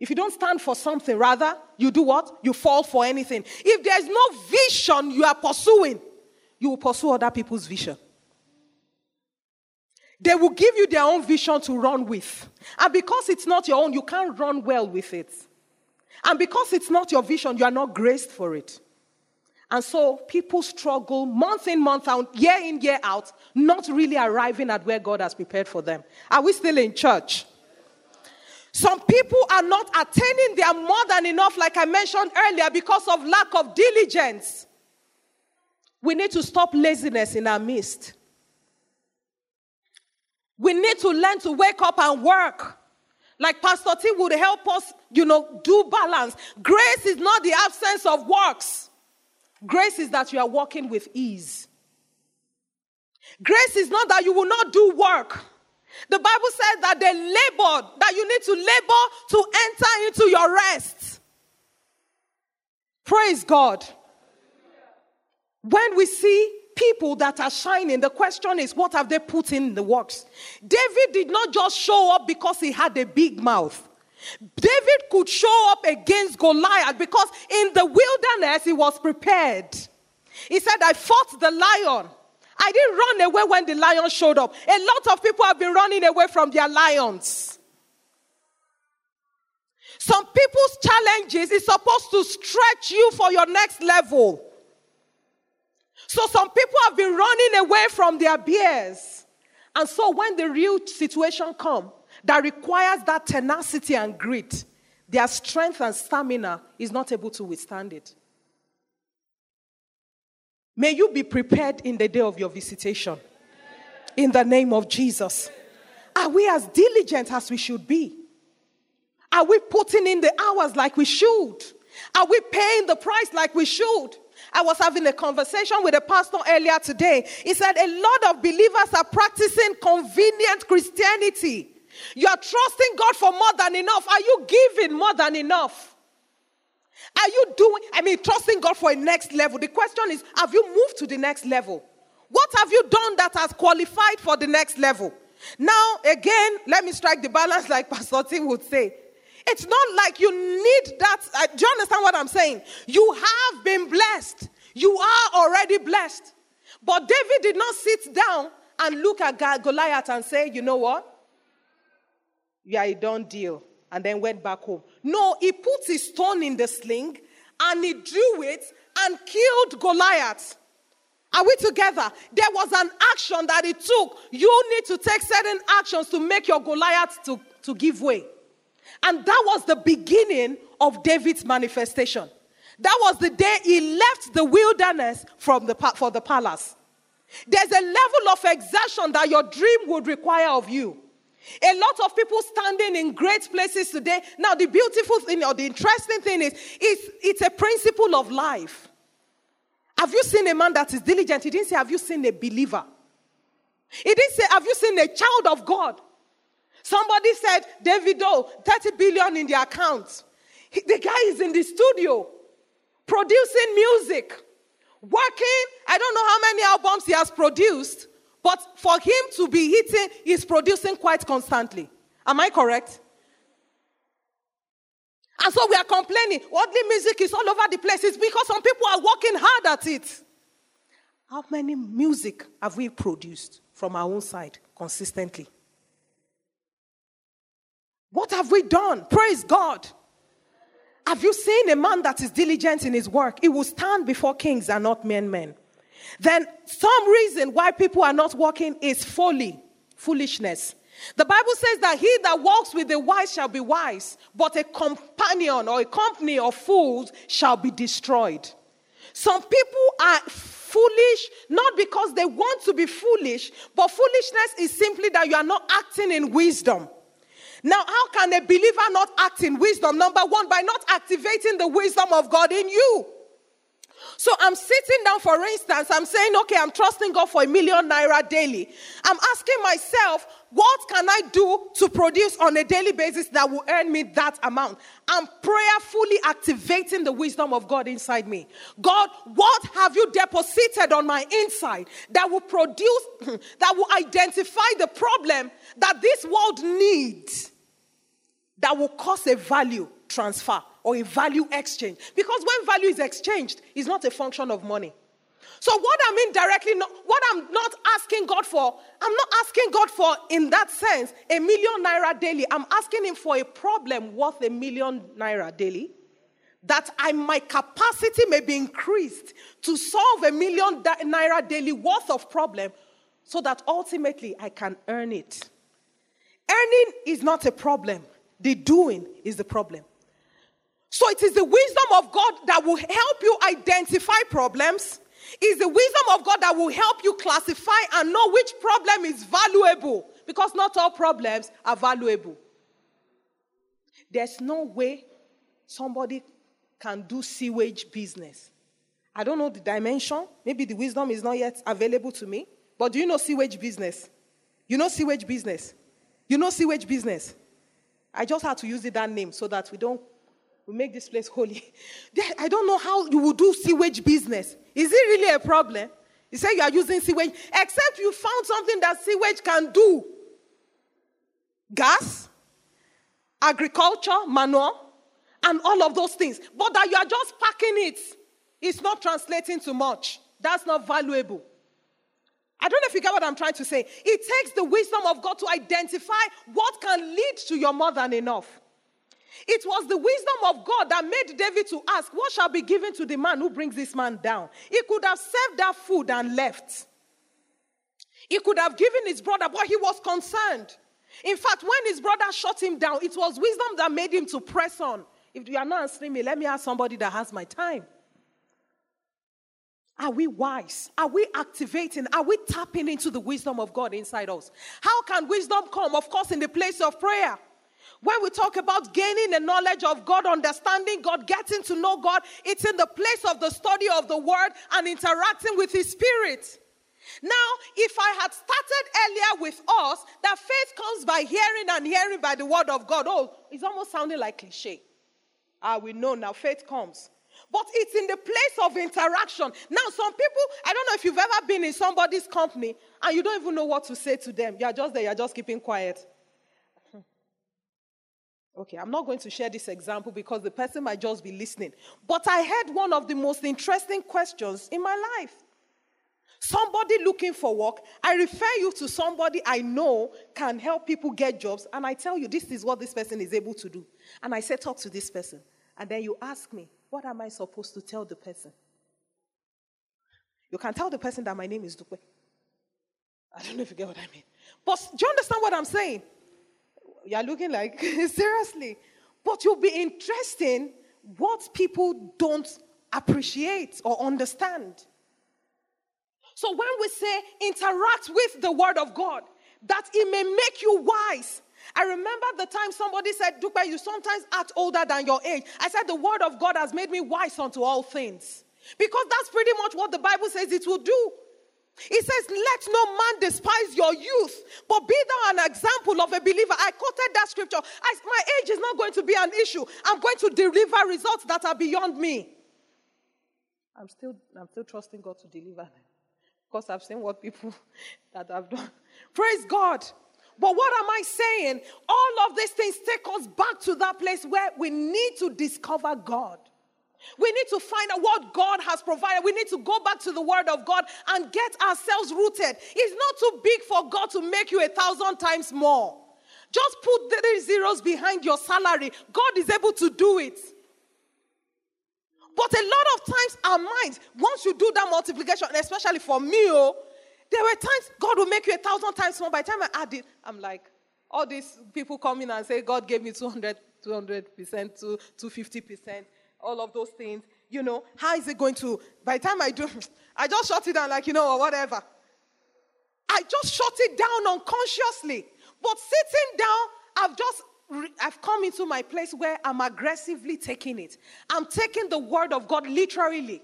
if you don't stand for something, rather, you do what? You fall for anything. If there's no vision you are pursuing, you will pursue other people's vision. They will give you their own vision to run with. And because it's not your own, you can't run well with it. And because it's not your vision, you are not graced for it. And so people struggle month in, month out, year in, year out, not really arriving at where God has prepared for them. Are we still in church? Some people are not attaining their more than enough, like I mentioned earlier, because of lack of diligence. We need to stop laziness in our midst. We need to learn to wake up and work. Like Pastor T would help us, you know, do balance. Grace is not the absence of works. Grace is that you are working with ease. Grace is not that you will not do work. The Bible says that they labored, that you need to labor to enter into your rest. Praise God. When we see people that are shining, the question is, what have they put in the works? David did not just show up because he had a big mouth. David could show up against Goliath because in the wilderness he was prepared. He said, I fought the lion. I didn't run away when the lion showed up. A lot of people have been running away from their lions. Some people's challenges is supposed to stretch you for your next level. So some people have been running away from their bears. And so when the real situation comes that requires that tenacity and grit, their strength and stamina is not able to withstand it. May you be prepared in the day of your visitation. In the name of Jesus. Are we as diligent as we should be? Are we putting in the hours like we should? Are we paying the price like we should? I was having a conversation with a pastor earlier today. He said a lot of believers are practicing convenient Christianity. You are trusting God for more than enough. Are you giving more than enough? Are you doing, I mean, trusting God for a next level? The question is, have you moved to the next level? What have you done that has qualified for the next level? Now, again, let me strike the balance like Pastor Tim would say. It's not like you need that. Uh, do you understand what I'm saying? You have been blessed. You are already blessed. But David did not sit down and look at Goliath and say, you know what? Yeah, a done deal. And then went back home. No, he put his stone in the sling and he drew it and killed Goliath. Are we together? There was an action that he took. You need to take certain actions to make your Goliath to, to give way. And that was the beginning of David's manifestation. That was the day he left the wilderness from the, for the palace. There's a level of exertion that your dream would require of you. A lot of people standing in great places today. Now, the beautiful thing or the interesting thing is, it's, it's a principle of life. Have you seen a man that is diligent? He didn't say, Have you seen a believer? He didn't say, Have you seen a child of God? Somebody said, Davido, 30 billion in the account. He, the guy is in the studio producing music, working. I don't know how many albums he has produced, but for him to be hitting, he's producing quite constantly. Am I correct? And so we are complaining. Worldly music is all over the place. It's because some people are working hard at it. How many music have we produced from our own side consistently? What have we done? Praise God. Have you seen a man that is diligent in his work? He will stand before kings and not men men. Then some reason why people are not walking is folly, foolishness. The Bible says that he that walks with the wise shall be wise, but a companion or a company of fools shall be destroyed. Some people are foolish not because they want to be foolish, but foolishness is simply that you are not acting in wisdom. Now, how can a believer not act in wisdom? Number one, by not activating the wisdom of God in you. So I'm sitting down, for instance, I'm saying, okay, I'm trusting God for a million naira daily. I'm asking myself, what can I do to produce on a daily basis that will earn me that amount? I'm prayerfully activating the wisdom of God inside me. God, what have you deposited on my inside that will produce, that will identify the problem that this world needs, that will cause a value transfer? Or a value exchange. Because when value is exchanged, it's not a function of money. So, what I mean directly, what I'm not asking God for, I'm not asking God for, in that sense, a million naira daily. I'm asking Him for a problem worth a million naira daily. That I, my capacity may be increased to solve a million naira daily worth of problem so that ultimately I can earn it. Earning is not a problem, the doing is the problem. So it is the wisdom of God that will help you identify problems it's the wisdom of God that will help you classify and know which problem is valuable because not all problems are valuable. There's no way somebody can do sewage business. I don't know the dimension. Maybe the wisdom is not yet available to me. But do you know sewage business? You know sewage business? You know sewage business? I just had to use it, that name so that we don't we make this place holy. I don't know how you will do sewage business. Is it really a problem? You say you are using sewage, except you found something that sewage can do gas, agriculture, manure, and all of those things. But that you are just packing it, it's not translating to much. That's not valuable. I don't know if you get what I'm trying to say. It takes the wisdom of God to identify what can lead to your more than enough. It was the wisdom of God that made David to ask, What shall be given to the man who brings this man down? He could have served that food and left. He could have given his brother, but he was concerned. In fact, when his brother shot him down, it was wisdom that made him to press on. If you are not answering me, let me ask somebody that has my time. Are we wise? Are we activating? Are we tapping into the wisdom of God inside us? How can wisdom come? Of course, in the place of prayer. When we talk about gaining the knowledge of God, understanding God, getting to know God, it's in the place of the study of the Word and interacting with His Spirit. Now, if I had started earlier with us, that faith comes by hearing and hearing by the Word of God. Oh, it's almost sounding like cliche. Ah, we know now faith comes. But it's in the place of interaction. Now, some people, I don't know if you've ever been in somebody's company and you don't even know what to say to them. You're just there, you're just keeping quiet. Okay, I'm not going to share this example because the person might just be listening. But I had one of the most interesting questions in my life. Somebody looking for work, I refer you to somebody I know can help people get jobs, and I tell you this is what this person is able to do. And I say, talk to this person. And then you ask me, what am I supposed to tell the person? You can tell the person that my name is Dupe. I don't know if you get what I mean. But do you understand what I'm saying? You're looking like, seriously. But you'll be interested what people don't appreciate or understand. So when we say interact with the word of God, that it may make you wise. I remember the time somebody said, Dupe, you sometimes act older than your age. I said, The word of God has made me wise unto all things. Because that's pretty much what the Bible says it will do. He says, Let no man despise your youth, but be thou an example of a believer. I quoted that scripture. I, my age is not going to be an issue. I'm going to deliver results that are beyond me. I'm still, I'm still trusting God to deliver them because I've seen what people that have done. Praise God. But what am I saying? All of these things take us back to that place where we need to discover God. We need to find out what God has provided. We need to go back to the Word of God and get ourselves rooted. It's not too big for God to make you a thousand times more. Just put three zeros behind your salary. God is able to do it. But a lot of times, our minds, once you do that multiplication, especially for me, oh, there were times God will make you a thousand times more. By the time I add it, I'm like, all these people come in and say, God gave me 200, 200%, 250% all of those things. You know, how is it going to, by the time I do, I just shut it down, like, you know, or whatever. I just shut it down unconsciously. But sitting down, I've just I've come into my place where I'm aggressively taking it. I'm taking the word of God literally.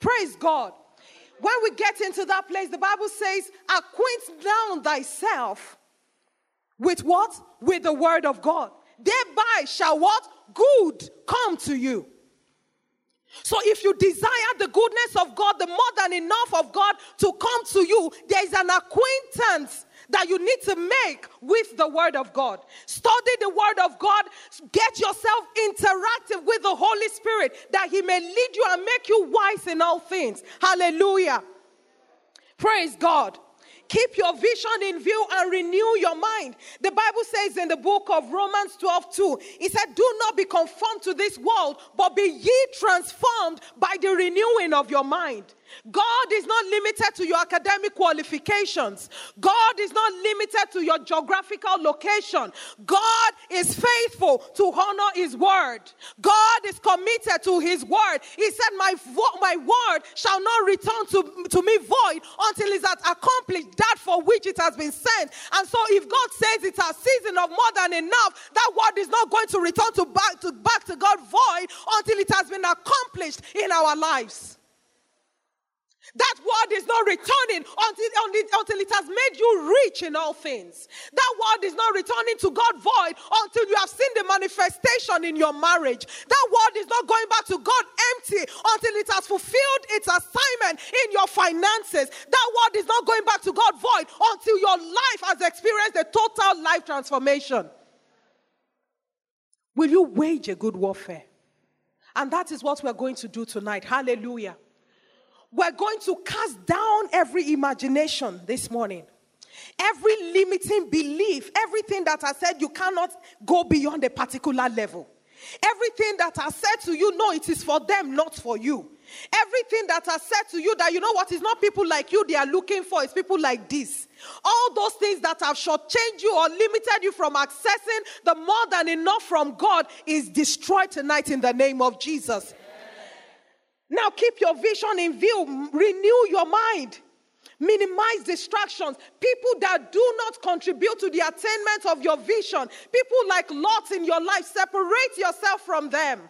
Praise God. When we get into that place, the Bible says, acquaint down thyself with what? With the word of God. Thereby shall what? Good come to you. So if you desire the goodness of God, the more than enough of God to come to you, there is an acquaintance that you need to make with the Word of God. Study the Word of God. Get yourself interactive with the Holy Spirit that He may lead you and make you wise in all things. Hallelujah. Praise God. Keep your vision in view and renew your mind. The Bible says in the book of Romans 12 2, it said, Do not be conformed to this world, but be ye transformed by the renewing of your mind. God is not limited to your academic qualifications. God is not limited to your geographical location. God is faithful to honor his word. God is committed to his word. He said, My, vo- my word shall not return to, to me void until it has accomplished that for which it has been sent. And so if God says it's a season of more than enough, that word is not going to return to back to back to God void until it has been accomplished in our lives. That word is not returning until, until it has made you rich in all things. That word is not returning to God void until you have seen the manifestation in your marriage. That word is not going back to God empty until it has fulfilled its assignment in your finances. That word is not going back to God void until your life has experienced a total life transformation. Will you wage a good warfare? And that is what we're going to do tonight. Hallelujah. We're going to cast down every imagination this morning. Every limiting belief, everything that I said you cannot go beyond a particular level. Everything that I said to you, no, it is for them, not for you. Everything that I said to you that you know what is not people like you they are looking for, it's people like this. All those things that have shortchanged you or limited you from accessing the more than enough from God is destroyed tonight in the name of Jesus. Now keep your vision in view, renew your mind, minimize distractions. People that do not contribute to the attainment of your vision, people like lots in your life, separate yourself from them.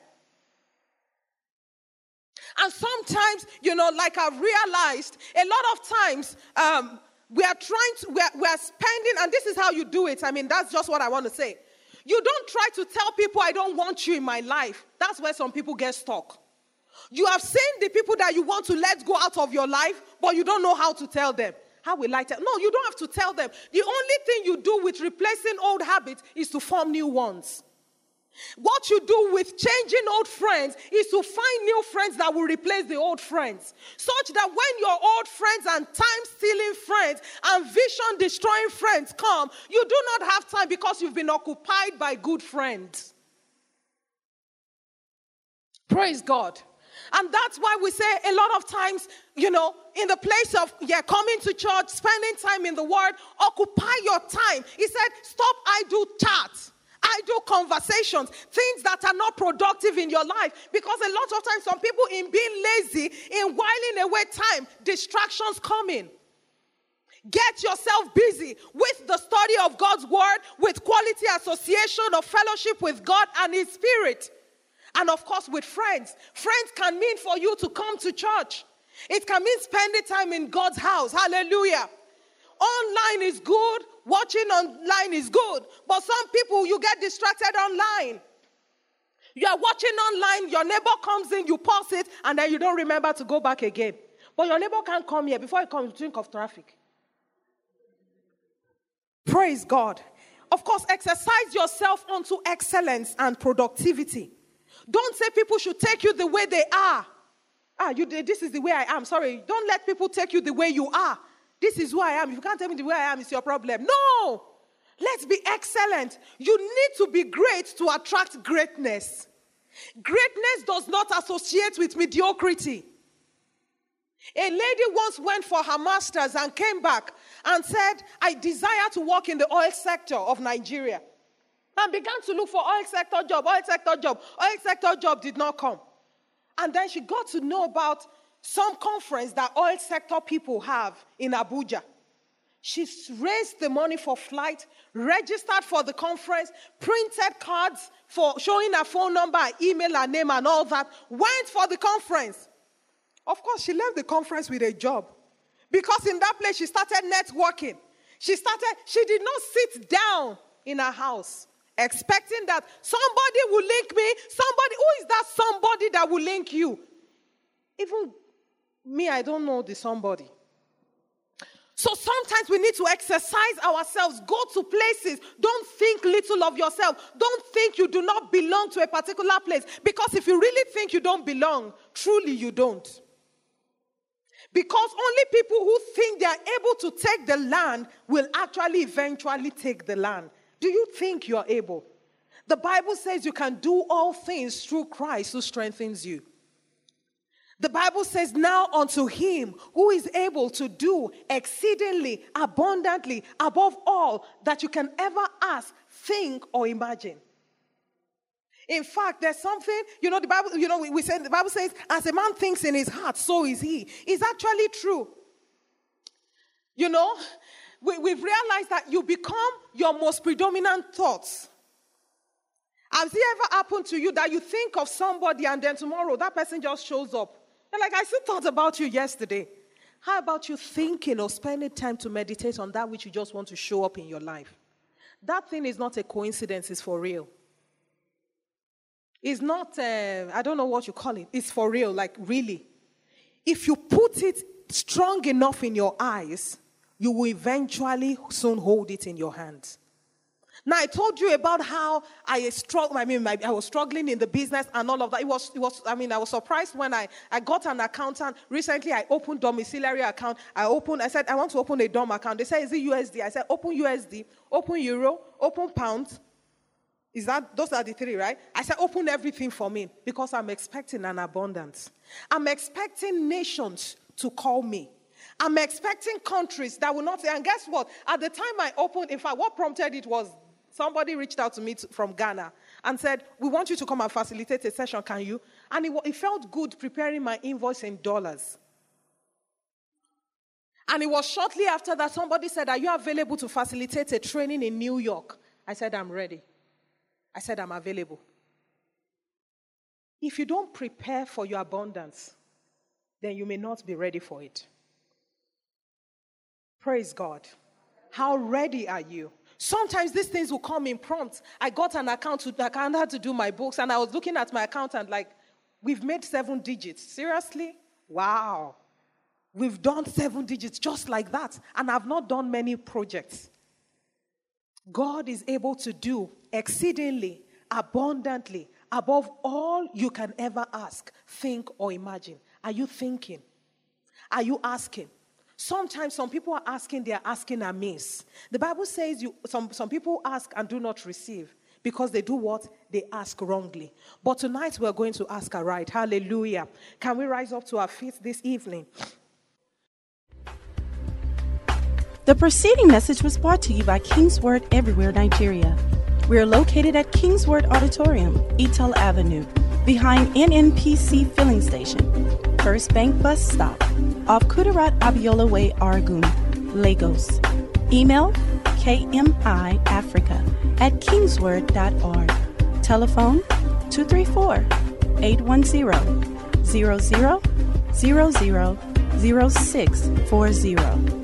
And sometimes, you know, like I've realized, a lot of times um, we are trying to, we are, we are spending, and this is how you do it. I mean, that's just what I want to say. You don't try to tell people, I don't want you in my life. That's where some people get stuck. You have seen the people that you want to let go out of your life, but you don't know how to tell them. How will I tell? No, you don't have to tell them. The only thing you do with replacing old habits is to form new ones. What you do with changing old friends is to find new friends that will replace the old friends. Such that when your old friends and time stealing friends and vision destroying friends come, you do not have time because you've been occupied by good friends. Praise God. And that's why we say a lot of times, you know, in the place of yeah, coming to church, spending time in the word, occupy your time. He said, stop I do chat. I do conversations, things that are not productive in your life. Because a lot of times, some people, in being lazy, in whiling away time, distractions come in. Get yourself busy with the study of God's word, with quality association of fellowship with God and His Spirit. And of course, with friends. Friends can mean for you to come to church, it can mean spending time in God's house. Hallelujah. Online is good, watching online is good, but some people you get distracted online. You are watching online, your neighbor comes in, you pause it, and then you don't remember to go back again. But your neighbor can't come here before he comes, think of traffic. Praise God. Of course, exercise yourself unto excellence and productivity. Don't say people should take you the way they are. Ah, you, this is the way I am. Sorry. Don't let people take you the way you are. This is who I am. If you can't tell me the way I am, it's your problem. No. Let's be excellent. You need to be great to attract greatness. Greatness does not associate with mediocrity. A lady once went for her master's and came back and said, I desire to work in the oil sector of Nigeria and began to look for oil sector job, oil sector job. Oil sector job did not come. And then she got to know about some conference that oil sector people have in Abuja. She raised the money for flight, registered for the conference, printed cards for showing her phone number, email, her name, and all that. Went for the conference. Of course, she left the conference with a job because in that place she started networking. She started. She did not sit down in her house expecting that somebody will link me. Somebody, who is that somebody that will link you? Even me, I don't know the somebody. So sometimes we need to exercise ourselves, go to places. Don't think little of yourself. Don't think you do not belong to a particular place. Because if you really think you don't belong, truly you don't. Because only people who think they are able to take the land will actually eventually take the land. Do you think you're able? The Bible says you can do all things through Christ who strengthens you. The Bible says, Now unto him who is able to do exceedingly abundantly above all that you can ever ask, think, or imagine. In fact, there's something, you know, the Bible, you know, we, we said the Bible says, as a man thinks in his heart, so is he. It's actually true. You know, we, we've realized that you become your most predominant thoughts. Has it ever happened to you that you think of somebody and then tomorrow that person just shows up? You're like, I still thought about you yesterday. How about you thinking or spending time to meditate on that which you just want to show up in your life? That thing is not a coincidence, it's for real. It's not, uh, I don't know what you call it, it's for real, like really. If you put it strong enough in your eyes, you will eventually soon hold it in your hands. Now I told you about how I struggled. I mean, I was struggling in the business and all of that. It was, it was. I mean, I was surprised when I, I got an accountant recently. I opened domiciliary account. I opened. I said I want to open a DOM account. They said, "Is it USD?" I said, "Open USD, open Euro, open Pound." Is that those are the three, right? I said, open everything for me because I'm expecting an abundance. I'm expecting nations to call me. I'm expecting countries that will not say, and guess what? At the time I opened, in fact, what prompted it was somebody reached out to me to, from Ghana and said, We want you to come and facilitate a session, can you? And it, it felt good preparing my invoice in dollars. And it was shortly after that somebody said, Are you available to facilitate a training in New York? I said, I'm ready. I said, I'm available. If you don't prepare for your abundance, then you may not be ready for it. Praise God. How ready are you? Sometimes these things will come in prompt. I got an account to, I had to do my books, and I was looking at my account and like, we've made seven digits. Seriously? Wow. We've done seven digits just like that, and I've not done many projects. God is able to do exceedingly, abundantly, above all you can ever ask, think, or imagine. Are you thinking? Are you asking? Sometimes some people are asking, they are asking amiss. The Bible says you, some, some people ask and do not receive because they do what? They ask wrongly. But tonight we're going to ask aright. Hallelujah. Can we rise up to our feet this evening? The preceding message was brought to you by Kingsword Everywhere Nigeria. We are located at Kingsword Auditorium, Etel Avenue, behind NNPC Filling Station, First Bank Bus Stop, off Kudirat Abiola Way, Oregun, Lagos. Email kmiafrica at kingsword.org. Telephone 234 810 00 00 0640.